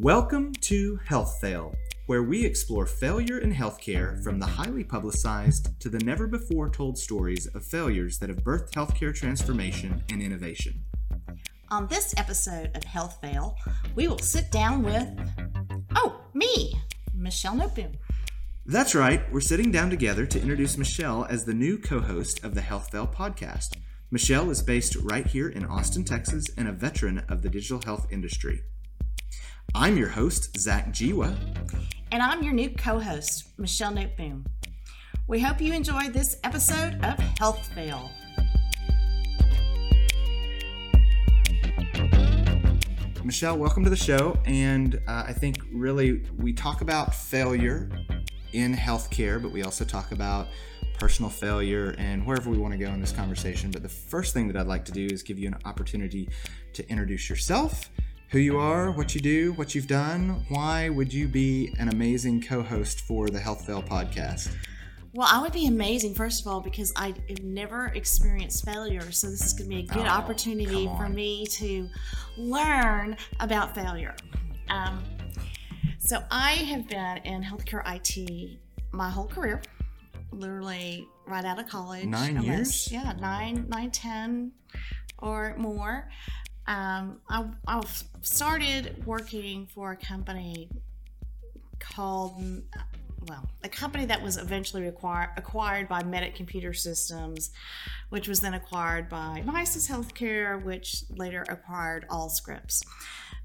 Welcome to Health Fail, where we explore failure in healthcare from the highly publicized to the never before told stories of failures that have birthed healthcare transformation and innovation. On this episode of Health Fail, we will sit down with, oh, me, Michelle Noteboom. That's right, we're sitting down together to introduce Michelle as the new co host of the Health Fail podcast. Michelle is based right here in Austin, Texas, and a veteran of the digital health industry. I'm your host, Zach Jiwa. And I'm your new co host, Michelle Noteboom. We hope you enjoy this episode of Health Fail. Michelle, welcome to the show. And uh, I think really we talk about failure in healthcare, but we also talk about personal failure and wherever we want to go in this conversation. But the first thing that I'd like to do is give you an opportunity to introduce yourself, who you are, what you do, what you've done. Why would you be an amazing co host for the Health Fail podcast? Well, I would be amazing, first of all, because I have never experienced failure. So, this is going to be a good Oh, opportunity for me to learn about failure. Um, so, I have been in healthcare IT my whole career, literally right out of college. Nine years? Yeah, nine, nine, ten or more. Um, I, I started working for a company called well, a company that was eventually acquired acquired by Medic Computer Systems, which was then acquired by Misys Healthcare, which later acquired Allscripts.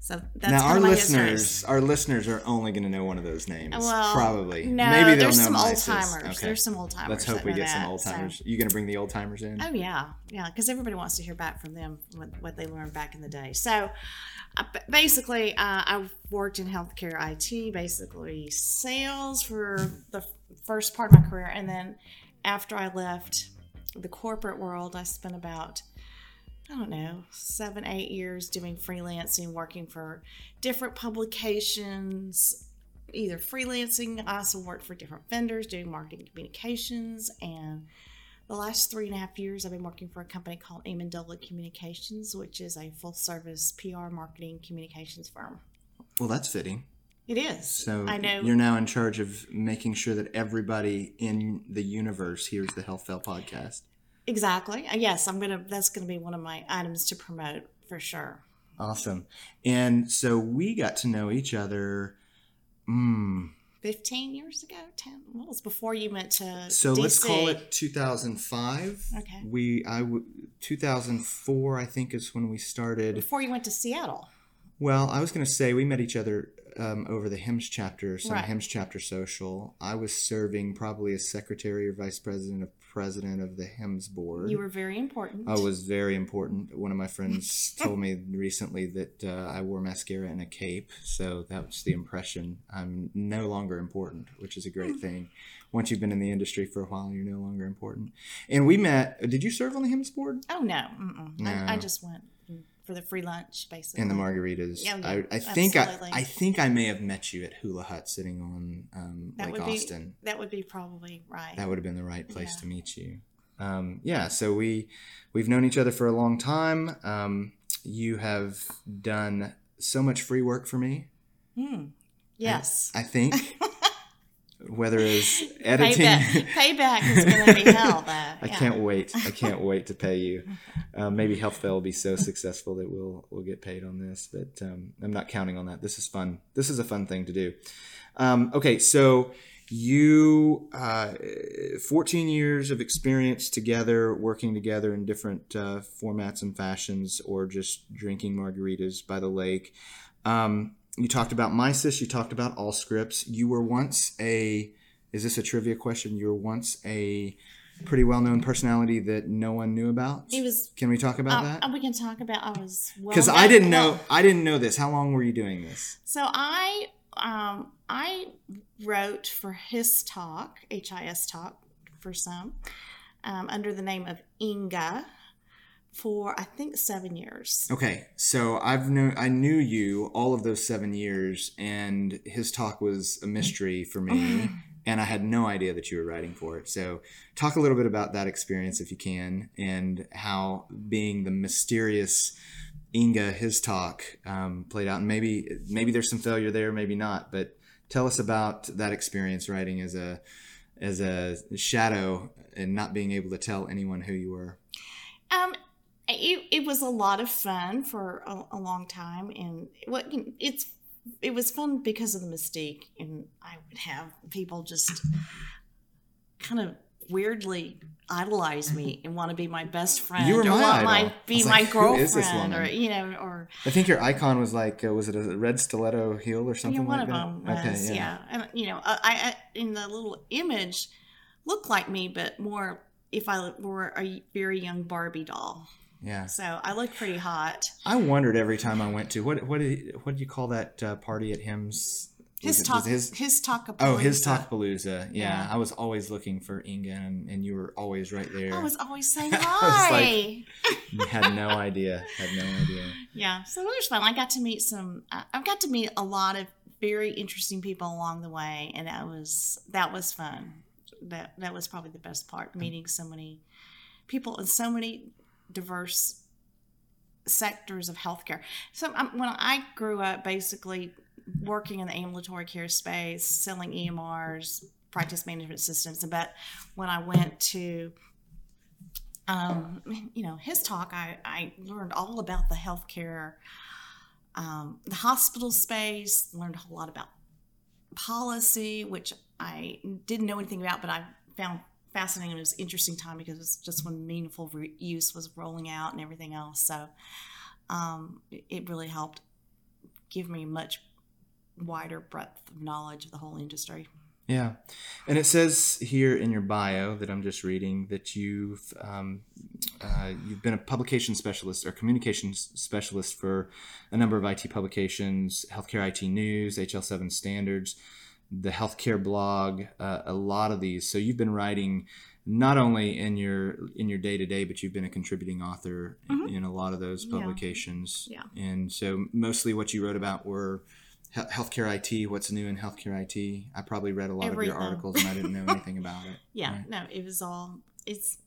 So that's now, our of my history. listeners, our listeners are only going to know one of those names. Well, probably. No, Maybe they'll there's know some old timers. Okay. There's some old timers. Let's hope we get some that, old so- timers. You going to bring the old timers in? Oh yeah, yeah, because everybody wants to hear back from them what, what they learned back in the day. So, basically, uh, I worked in healthcare IT, basically sales for the first part of my career, and then after I left the corporate world, I spent about I don't know seven, eight years doing freelancing, working for different publications. Either freelancing, I also worked for different vendors doing marketing communications, and the last three and a half years, I've been working for a company called Amendola Communications, which is a full service PR marketing communications firm. Well, that's fitting. It is. So I know. you're now in charge of making sure that everybody in the universe hears the Health Fail podcast. exactly. Uh, Yes, I'm gonna. That's gonna be one of my items to promote for sure. Awesome. And so we got to know each other. Mm, Fifteen years ago, ten. What was before you went to? so let's call it 2005. Okay. We I w- 2004 I think is when we started. before you went to Seattle. Well, I was going to say we met each other um, over the HIMSS chapter, some Right. HIMSS chapter social. I was serving probably as secretary or vice president of president of the HIMSS board. You were very important. I was very important. One of my friends told me recently that uh, I wore mascara and a cape, so that was the impression. I'm no longer important, which is a Hmm. great thing. Once you've been in the industry for a while, you're no longer important. And we met. Did you serve on the HIMSS board? Oh no. No. I, I just went for the free lunch, basically. And the margaritas. Yeah, yeah, I, I think I. I think I may have met you at Hula Hut sitting on um, That Lake would be Austin. that would be probably right. That would have been the right place Yeah. to meet you. Um, yeah, so we we've known each other for a long time. Um, you have done so much free work for me. Hmm. Yes. I think whether it's editing. Payback, payback is going to be hell, though. I can't wait. I can't wait to pay you. Um, maybe Health Fail will be so successful that we'll we'll get paid on this, but um, I'm not counting on that. This is fun. This is a fun thing to do. Um, okay, so you uh, 14 years of experience together, working together in different uh, formats and fashions, or just drinking margaritas by the lake. Um, you talked about Misys. You talked about Allscripts. You were once a. Is this a trivia question? You were once a pretty well-known personality that no one knew about. He was. Can we talk about uh, that? we can talk about. I was well Because I didn't know. I didn't know this. How long were you doing this? So I um I wrote for HIStalk, H I S Talk for some, um, under the name of Inga, for I think seven years. Okay, so I've known. I knew you all of those seven years, and HIStalk was a mystery for me. and I had no idea that you were writing for it. So, talk a little bit about that experience if you can, and how being the mysterious Inga HIStalk um, played out. And maybe maybe there's some failure there, maybe not. But tell us about that experience writing as a as a shadow and not being able to tell anyone who you were. Um, it, it was a lot of fun for a, a long time, and what it's it was fun because of the mystique, and I would have people just kind of weirdly idolize me and want to be my best friend You were or want my be my like, who is this girlfriend or you know or I think your icon was like, uh, was it a red stiletto heel or something yeah, one like of that? them was yeah. and you know I, I in the little image looked like me but more if I were a very young Barbie doll yeah. so I look pretty hot I wondered every time I went to what what did what did you call that uh, party at HIMSS? His talk his his talk Oh, his Talkpalooza. Yeah, Yeah. I was always looking for Inga, and, and you were always right there. I was always saying hi. like- had no idea. Had no idea. yeah, so it was fun. I got to meet some. I- I've got to meet a lot of very interesting people along the way, and that was that was fun. That that was probably the best part. Meeting so many people and so many diverse sectors of healthcare. So um, when I grew up, basically working in the ambulatory care space, selling EMRs, practice management systems. But when I went to um, you know, HIStalk, I, I learned all about the healthcare, um, the hospital space, learned a whole lot about policy, which I didn't know anything about, but I found fascinating. It was interesting time because it was just when meaningful use was rolling out and everything else. So um, it, really helped give me much wider breadth of knowledge of the whole industry. Yeah, and it says here in your bio that I'm just reading that you've um, uh, you've been a publication specialist or communications specialist for a number of IT publications, Healthcare IT News, HL7 Standards, the Healthcare Blog, uh, a lot of these. So you've been writing not only in your in your day to day, but you've been a contributing author in, in a lot of those publications. Yeah. And so mostly what you wrote about were he- healthcare IT, what's new in healthcare IT. I probably read a lot of your articles and I didn't know anything about it. Yeah, Right. no, it was all. It's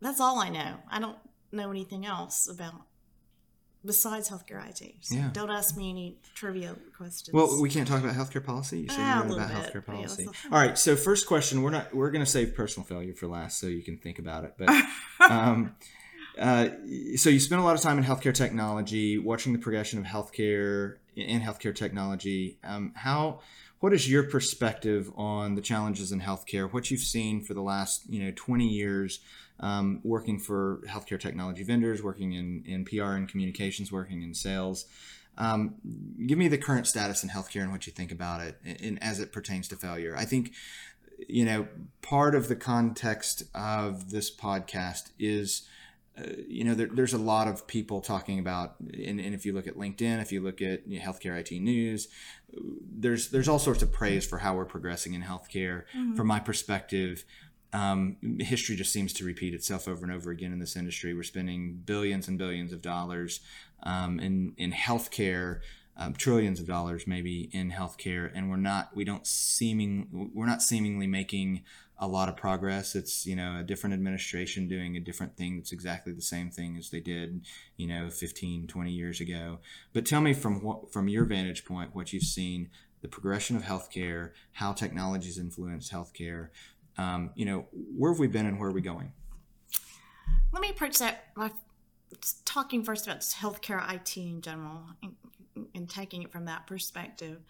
that's all I know. I don't know anything else about besides healthcare IT. So Yeah. don't ask me any trivia questions. Well, we can't talk about healthcare policy. You said Ah, you about bit, healthcare but yeah, policy. All right. So first question, we're not we're going to save personal failure for last, so you can think about it. But um, uh, so you spent a lot of time in healthcare technology, watching the progression of healthcare and healthcare technology. Um, how what is your perspective on the challenges in healthcare? What you've seen for the last you know 20 years, um, working for healthcare technology vendors, working in in PR and communications, working in sales. Um, give me the current status in healthcare and what you think about it, and as it pertains to failure. I think you know part of the context of this podcast is uh, you know, there, there's a lot of people talking about, and, and if you look at LinkedIn, if you look at you know, healthcare IT news, there's there's all sorts of praise for how we're progressing in healthcare. From my perspective, um, history just seems to repeat itself over and over again in this industry. We're spending billions and billions of dollars um, in in healthcare. Um, trillions of dollars maybe in healthcare and we're not we don't seeming we're not seemingly making a lot of progress. It's you know a different administration doing a different thing that's exactly the same thing as they did you know 15, 20 years ago. But tell me from what from your vantage point what you've seen the progression of healthcare, how technologies influence healthcare. Um, you know where have we been and where are we going? Let me approach that by talking first about healthcare IT in general and, and taking it from that perspective.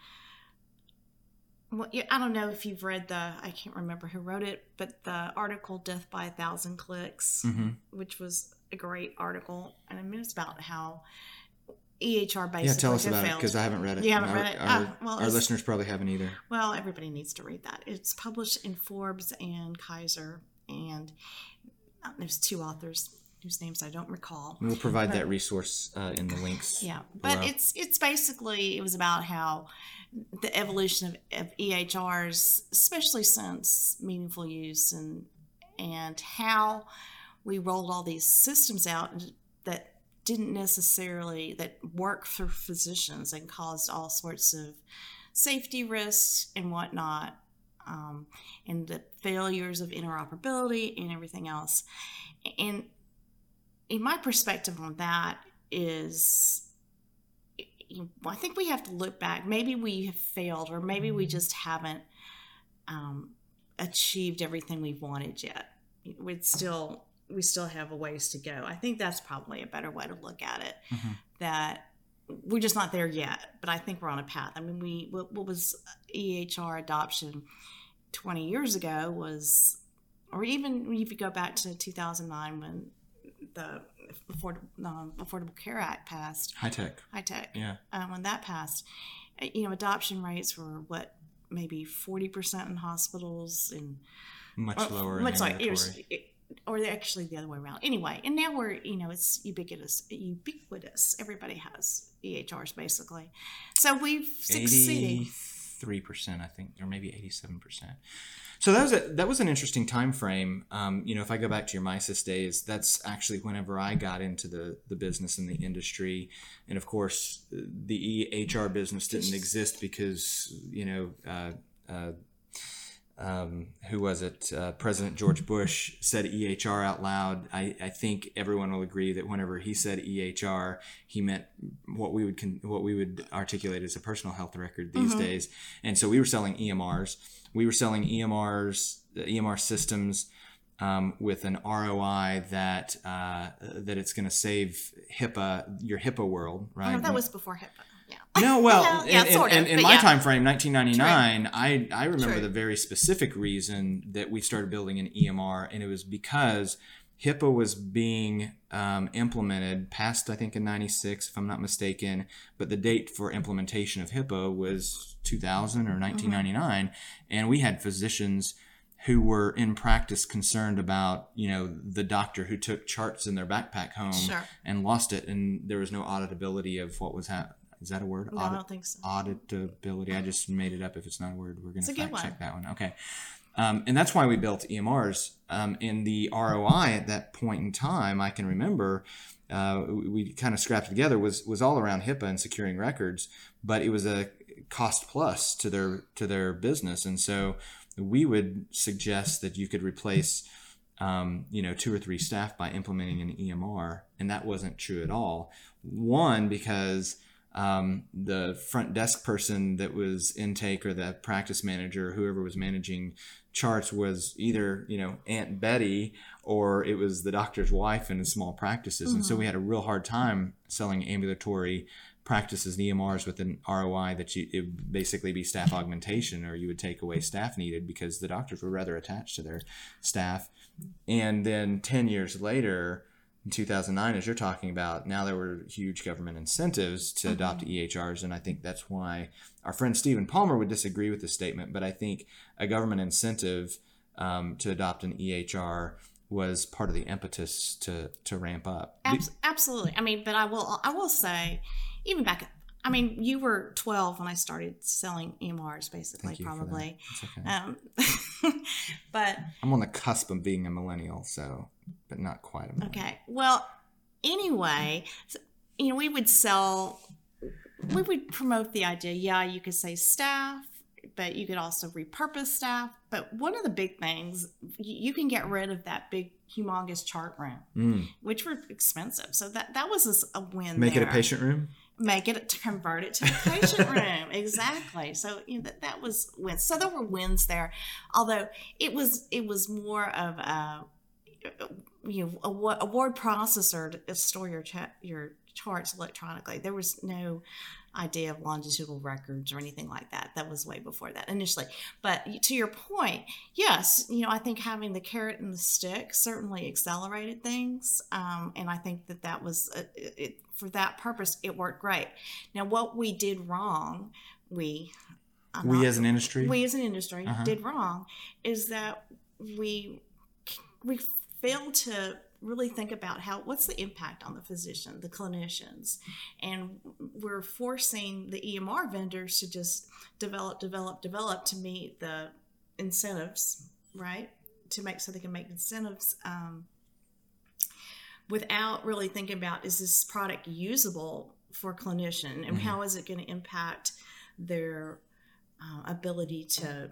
Well, I don't know if you've read the, I can't remember who wrote it, but the article Death by a Thousand Clicks, Mm-hmm. which was a great article. And I mean, it's about how EHR basically Yeah, tell us about it because I haven't read it. You haven't our, read it? Our, Ah, well, our listeners probably haven't either. Well, everybody needs to read that. It's published in Forbes and Kaiser, and uh, there's two authors whose names I don't recall. We'll provide But- that resource uh, in the links. Yeah, but below. it's it's basically it was about how the evolution of, of EHRs, especially since meaningful use, and and how we rolled all these systems out that didn't necessarily that work for physicians and caused all sorts of safety risks and whatnot. um, and the failures of interoperability and everything else. And in my perspective on that is I think we have to look back. Maybe we have failed, or maybe we just haven't um, achieved everything we've wanted yet. We'd still we still have a ways to go. I think that's probably a better way to look at it. Mm-hmm. That we're just not there yet, but I think we're on a path. I mean, we what, what was EHR adoption 20 years ago was, or even if you go back to 2009 when the Affordable, um, Affordable Care Act passed. HITECH, High tech. Yeah. Um, when that passed, uh, you know, adoption rates were what maybe 40% in hospitals and much lower. Much like it was, it, or actually the other way around. Anyway, and now we're you know it's ubiquitous. Ubiquitous. Everybody has EHRs basically. So we've succeeded. Three percent, I think, or maybe eighty-seven percent. So that was a, that was an interesting time frame. Um, you know, if I go back to your Misys days, that's actually whenever I got into the the business and the industry, and of course, the EHR business didn't exist because you know. Uh, uh, um, who was it? Uh, President George Bush said EHR out loud. I, I, think everyone will agree that whenever he said EHR, he meant what we would con- what we would articulate as a personal health record these mm-hmm. days. And so we were selling EMRs. We were selling EMRs, EMR systems um, with an ROI that uh, that it's going to save HIPAA, your HIPAA world, right? Oh, that was before HIPAA. No, well, yeah, in, sort of, in, in my yeah. time frame, 1999, I, I remember True. the very specific reason that we started building an EMR, and it was because HIPAA was being um, implemented, passed I think in 96, if I'm not mistaken, but the date for implementation of HIPAA was 2000 or 1999, mm-hmm. and we had physicians who were in practice concerned about you know the doctor who took charts in their backpack home sure. and lost it and there was no auditability of what was happening is that a word? No, Audit, I don't think so. Auditability. I just made it up. If it's not a word, we're going to fact check that one. Okay. Um, and that's why we built EMRs. Um, and the ROI at that point in time, I can remember, uh, we, we kind of scrapped together was was all around HIPAA and securing records, but it was a cost plus to their to their business, and so we would suggest that you could replace. Um, you know, two or three staff by implementing an EMR, and that wasn't true at all. One, because um, the front desk person that was intake or the practice manager, whoever was managing charts, was either you know Aunt Betty or it was the doctor's wife in small practices, mm-hmm. and so we mm-hmm. had a real hard time selling ambulatory practices and EMRs with an ROI that you it would basically be staff augmentation or you would take away staff needed because the doctors were rather attached to their staff. And then 10 years later, in 2009, as you're talking about, now there were huge government incentives to mm-hmm. adopt EHRs, and I think that's why our friend Stephen Palmer would disagree with the statement. But I think a government incentive um, to adopt an EHR was part of the impetus to to ramp up. absolutely. I mean, but I will I will say, even back I mean, you were 12 when I started selling EMRs, basically, probably. Okay. Um, but I'm on the cusp of being a millennial, so, but not quite a millennial. Okay. Well, anyway, you know, we would sell, we would promote the idea. Yeah, you could say staff, but you could also repurpose staff. But one of the big things, you can get rid of that big, humongous chart room, mm. which were expensive. So that that was a win. Make there. it a patient room make it to convert it to the patient room exactly so you know that, that was wins so there were wins there although it was it was more of a you know a, a word processor to store your chat your charts electronically there was no idea of longitudinal records or anything like that. That was way before that initially. But to your point, yes, you know, I think having the carrot and the stick certainly accelerated things. Um, and I think that that was, a, uh, it, for that purpose, it worked great. Now, what we did wrong, we, I'm we not, as an industry, we as an industry uh-huh. did wrong is that we, we failed to really think about how what's the impact on the physician, the clinicians, and we're forcing the EMR vendors to just develop, develop, develop to meet the incentives, right? To make so they can make incentives um, without really thinking about is this product usable for a clinician and mm-hmm. how is it going to impact their uh, ability to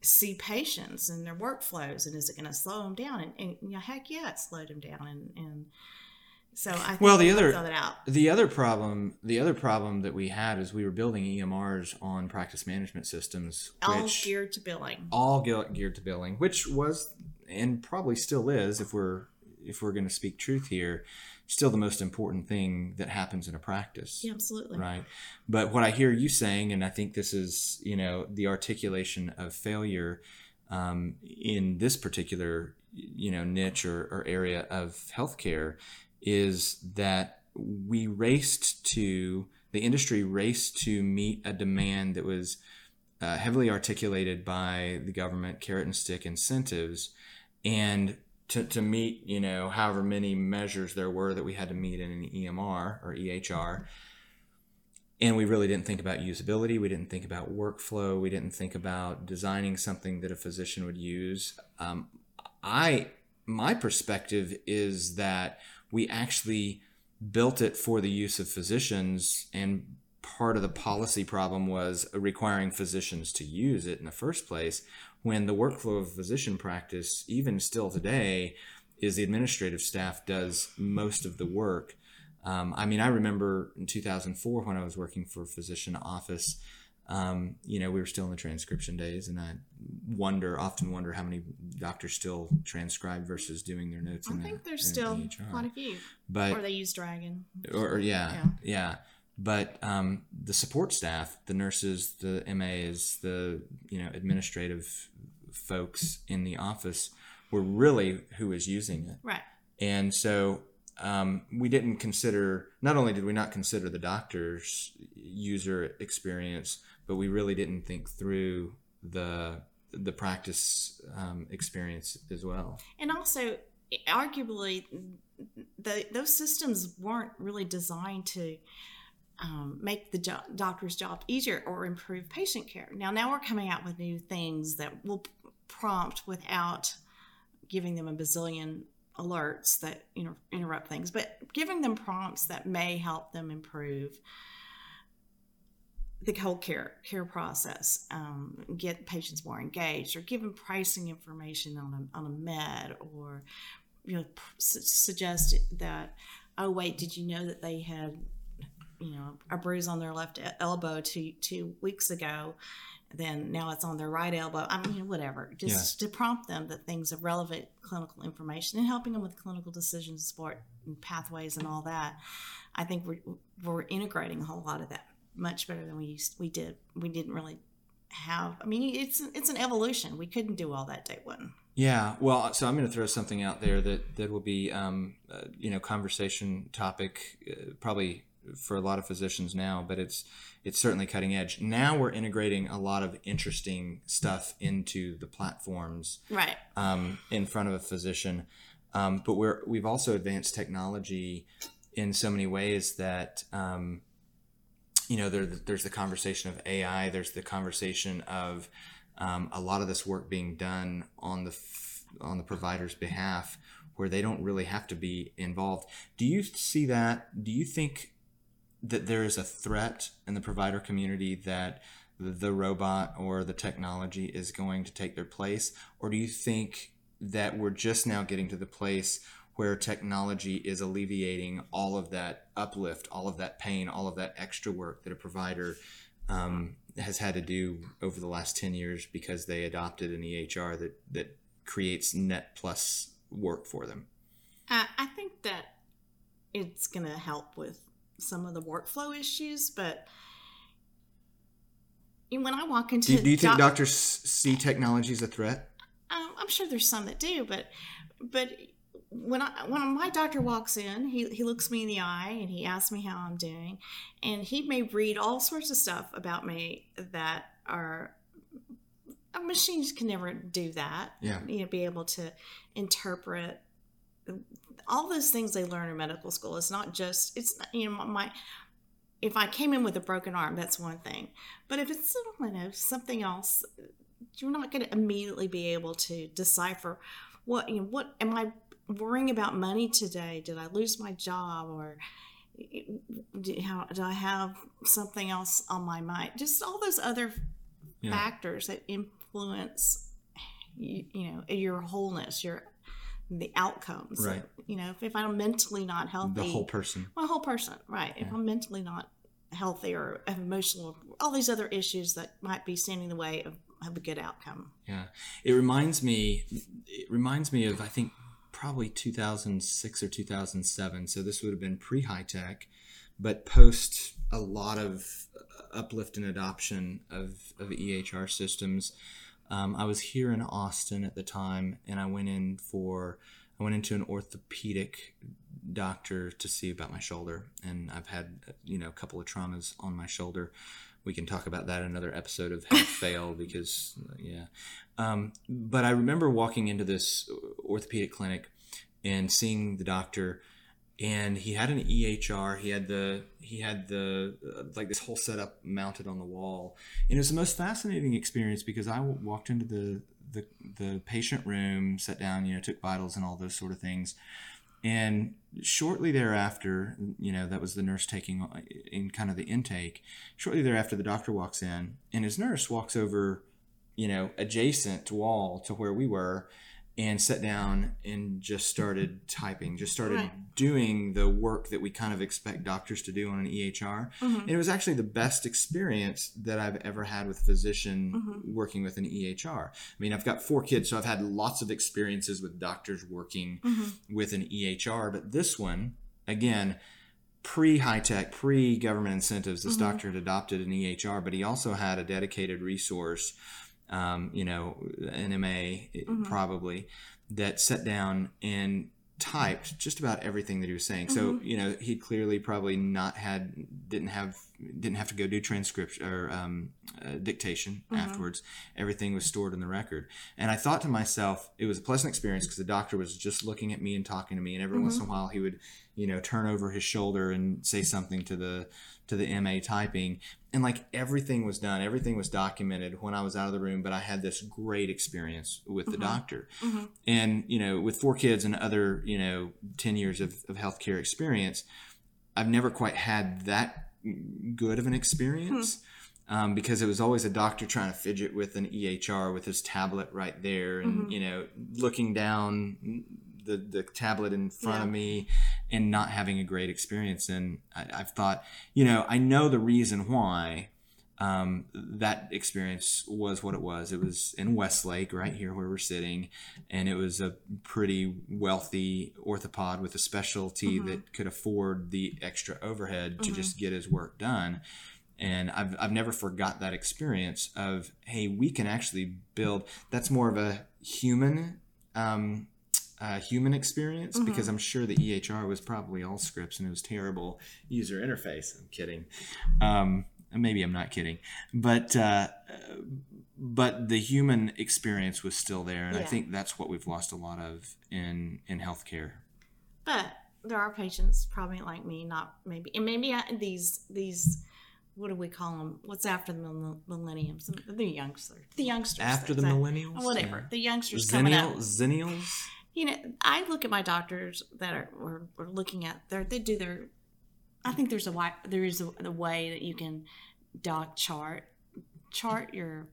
see patients and their workflows and is it going to slow them down and, and you know, heck yeah it slowed them down and, and so I think Well, the other-. The other problem, the other problem that we had is we were building EMRs on practice management systems, all which geared to billing. all ge- geared to billing, which was and probably still is, if we're if we're going to speak truth here, still the most important thing that happens in a practice. Yeah, absolutely. Right. But what I hear you saying, and I think this is, you know, the articulation of failure um, in this particular, you know, niche or, or area of healthcare is that we raced to, the industry raced to meet a demand that was uh, heavily articulated by the government carrot and stick incentives and to, to meet you know however many measures there were that we had to meet in an emr or ehr and we really didn't think about usability. We didn't think about workflow. We didn't think about designing something that a physician would use. Um, i my perspective is that we actually built it for the use of physicians and part of the policy problem was requiring physicians to use it in the first place when the workflow of physician practice even still today is the administrative staff does most of the work um, i mean i remember in 2004 when i was working for a physician office um, you know we were still in the transcription days and i wonder often wonder how many doctors still transcribe versus doing their notes I in think the, there's in still quite a few. but or they use Dragon. or, or yeah, Yeah. yeah, But um, the support staff, the nurses, the MAs, the you know administrative folks in the office were really who was using it, Right. and so um, we didn't consider. Not only did we not consider the doctor's user experience, but we really didn't think through the the practice um, experience as well. And also, arguably, the, those systems weren't really designed to um, make the jo- doctor's job easier or improve patient care. Now, now we're coming out with new things that will prompt without giving them a bazillion alerts that you know interrupt things, but giving them prompts that may help them improve the whole care care process, um, get patients more engaged, or give them pricing information on a, on a med, or you know su- suggest that oh wait, did you know that they had you know a bruise on their left elbow two two weeks ago? Then now it's on their right elbow. I mean, whatever, just to prompt them that things of relevant clinical information and helping them with clinical decision support and pathways and all that. I think we're we're integrating a whole lot of that much better than we used we did we didn't really have. I mean it's it's an evolution. We couldn't do all that day one. Yeah, well, so I'm going to throw something out there that that will be, um, uh, you know, conversation topic, uh, probably for a lot of physicians now, but it's it's certainly cutting edge. Now we're integrating a lot of interesting stuff into the platforms right um, in front of a physician, um, but we're we've also advanced technology in so many ways that. Um, you know, there, there's the conversation of AI. There's the conversation of um, a lot of this work being done on the f- on the provider's behalf, where they don't really have to be involved. Do you see that? Do you think that there is a threat in the provider community that the robot or the technology is going to take their place, or do you think that we're just now getting to the place where technology is alleviating all of that uplift, all of that pain, all of that extra work that a provider um, has had to do over the last 10 years because they adopted an EHR that, that creates net plus work for them. i, I think that it's going to help with some of the workflow issues but when i walk into Do, do you think doc- doctors see technology as a threat? Um, I'm sure there's some that do, but but when I when my doctor walks in, he he looks me in the eye and he asks me how I'm doing, and he may read all sorts of stuff about me that are uh, machines can never do that. Yeah. you know, be able to interpret all those things they learn in medical school. It's not just it's not, you know my. If I came in with a broken arm, that's one thing. But if it's you know something else, you're not going to immediately be able to decipher what you know what am i worrying about money today did i lose my job or do, how, do i have something else on my mind just all those other Yeah. factors that influence you, you know your wholeness your the outcomes Right. you know if, if i'm mentally not healthy The whole person. my whole person right if i'm mentally not healthy or emotional all these other issues that might be standing in the way of, of a good outcome Yeah, it reminds me. It reminds me of I think probably 2006 or 2007. So this would have been pre HITECH, but post a lot of uh, uplift and adoption of of EHR systems. Um, I was here in Austin at the time, and I went in for I went into an orthopedic doctor to see about my shoulder, and I've had you know a couple of traumas on my shoulder. We can talk about that in another episode of Health Fail because yeah. Um, but I remember walking into this orthopedic clinic and seeing the doctor, and he had an EHR. He had the he had the uh, like this whole setup mounted on the wall, and it was the most fascinating experience because I w- walked into the the the patient room, sat down, you know, took vitals and all those sort of things. And shortly thereafter, you know, that was the nurse taking uh, in kind of the intake. Shortly thereafter, the doctor walks in, and his nurse walks over, you know, adjacent wall to where we were, and sat down and just started typing, just started Right. doing the work that we kind of expect doctors to do on an EHR. Mhm. And it was actually the best experience that I've ever had with a physician Mhm. working with an EHR. I mean, I've got four kids, so I've had lots of experiences with doctors working Mhm. with an EHR, but this one, again, pre HITECH, pre government incentives, this Mhm. doctor had adopted an EHR, but he also had a dedicated resource, um, you know, an MA Mhm. probably, that sat down and typed just about everything that he was saying. So, Mhm. you know, he'd clearly probably not had, didn't have, didn't have to go do transcription or um, uh, dictation Mhm. afterwards. Everything was stored in the record. And I thought to myself, it was a pleasant experience because the doctor was just looking at me and talking to me, and every once in a while he would, you know, turn over his shoulder and say something to the to the MA typing, and like everything was done, everything was documented when I was out of the room. But I had this great experience with the Mhm. doctor, Mhm. and you know, with four kids and other, you know, ten years of, of healthcare experience, I've never quite had that good of an experience um, because it was always a doctor trying to fidget with an EHR with his tablet right there, and Mhm. you know, looking down the the tablet in front of me, and not having a great experience. And I, I've thought, you know, I know the reason why. Um, that experience was what it was. It was in Westlake, right here where we're sitting, and it was a pretty wealthy orthopod with a specialty Mhm. that could afford the extra overhead to Mhm. just get his work done and I've, I've never forgot that experience of hey we can actually build that's more of a human um, uh, human experience Mhm. because I'm sure the EHR was probably Allscripts and it was terrible user interface. I'm kidding. Um, maybe I'm not kidding. But uh, but the human experience was still there and I think that's what we've lost a lot of in in healthcare. But there are patients probably like me not maybe and maybe I, these these what do we call them what's after the mill- millenniums? The youngsters. The youngsters after the millennials? Whatever. Yeah. the youngsters coming Zennial, up zennials you know i look at my doctors that are or looking at their they do their i think there's a wi- there is a, a way that you can doc chart chart your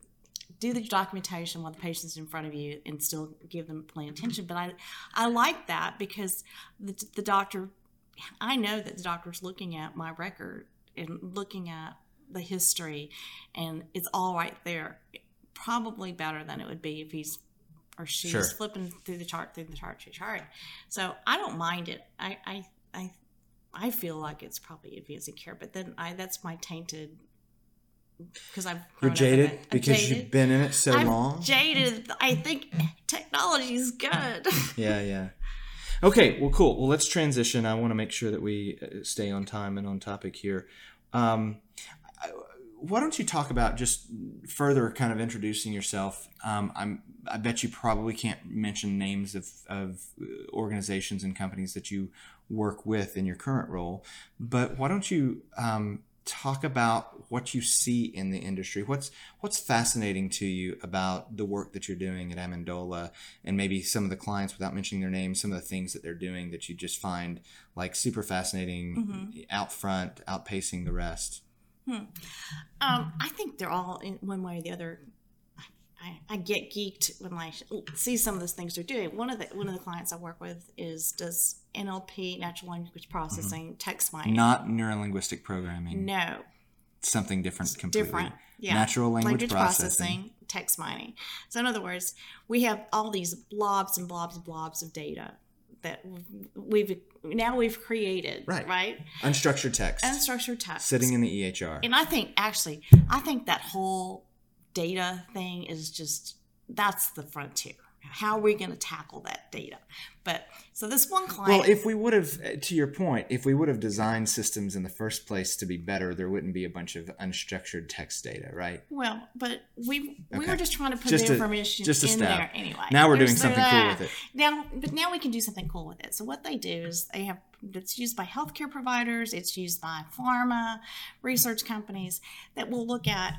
do the documentation while the patient's in front of you and still give them plenty of attention. But i i like that because the, the doctor i know that the doctor's looking at my record and looking at the history and it's all right there. Probably better than it would be if he's or she's Sure. flipping through the chart through the chart through the chart so i don't mind it i i i, I feel like it's probably advancing care but then i that's my tainted because i've You're grown up in jaded. Because jaded. you've been in it so I'm long. jaded i think technology is good yeah, yeah. Okay, well, cool. Well, let's transition. I want to make sure that we uh, stay on time and on topic here. Um, I- why don't you talk about just further kind of introducing yourself? Um, I'm, I bet you probably can't mention names of, of uh, organizations and companies that you work with in your current role, but why don't you um, talk about what you see in the industry? What's what's fascinating to you about the work that you're doing at Amendola, and maybe some of the clients, without mentioning their names, some of the things that they're doing that you just find like super fascinating, out front, outpacing the rest. Um, I think they're all in one way or the other. I, I, I get geeked when I see some of those things they're doing. One of the one of the clients I work with is does NLP, natural language processing, mm-hmm. text mining. Not neurolinguistic programming. No. Something different it's completely. Different. Yeah. Natural language, language processing. processing. text mining. So in other words, we have all these blobs and blobs and blobs of data that we've now we've created right. right? Unstructured text. Unstructured text. Sitting in the ehr and i think actually i think that whole data thing is just that's the frontier. How are we going to tackle that data? But so this one client. Well, if we would have, uh, to your point, if we would have designed systems in the first place to be better, there wouldn't be a bunch of unstructured text data, right? Well, but we we okay. were just trying to put just the information a, just a in step. there anyway. Now we're doing something cool with it. Now, but now we can do something cool with it. So what they do is they have it's used by healthcare providers, it's used by pharma, research companies that will look at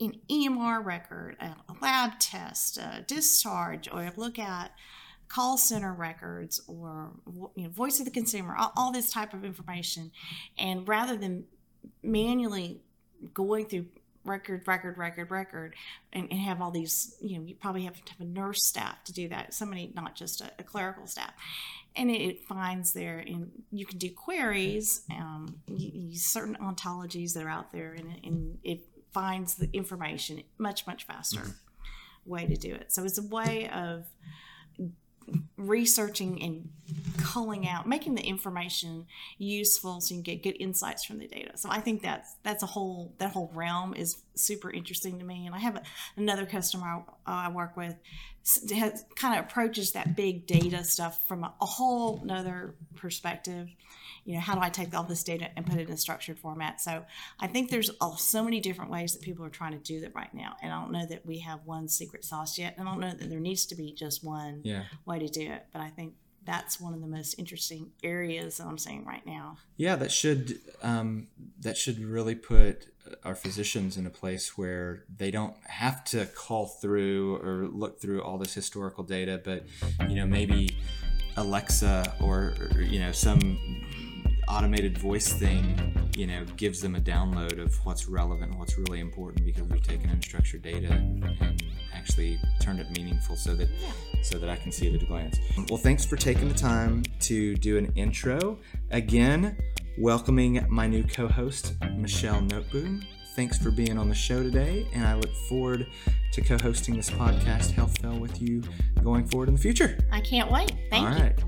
an EMR record, a lab test, a discharge, or look at call center records or you know, voice of the consumer, all, all this type of information. And rather than manually going through record, record, record, record, and, and, have all these, you know, you probably have to have a nurse staff to do that. Somebody, not just a, a clerical staff. And it, it, finds there, and you can do queries, um, you, you, certain ontologies that are out there, and, and it finds the information much much faster mm-hmm. way to do it. So it's a way of researching and culling out making the information useful so you can get good insights from the data. So i think that's that's a whole that whole realm is super interesting to me. And i have a, another customer I, I, work with has, kind of approaches that big data stuff from a, a whole nother perspective you know, how do I take all this data and put it in a structured format? So I think there's so many different ways that people are trying to do that right now. And I don't know that we have one secret sauce yet. And I don't know that there needs to be just one yeah. way to do it. But I think that's one of the most interesting areas that I'm seeing right now. Yeah, that should um, that should really put our physicians in a place where they don't have to call through or look through all this historical data, but you know maybe Alexa or, or you know some automated voice thing, you know, gives them a download of what's relevant, what's really important because we've taken unstructured data and, actually turned it meaningful so that so that I can see it at a glance. Well, thanks for taking the time to do an intro. Again, welcoming my new co-host, Michelle Noteboom. Thanks for being on the show today, and I look forward to co-hosting this podcast, Health Fail, with you going forward in the future. I can't wait. Thank All you. right.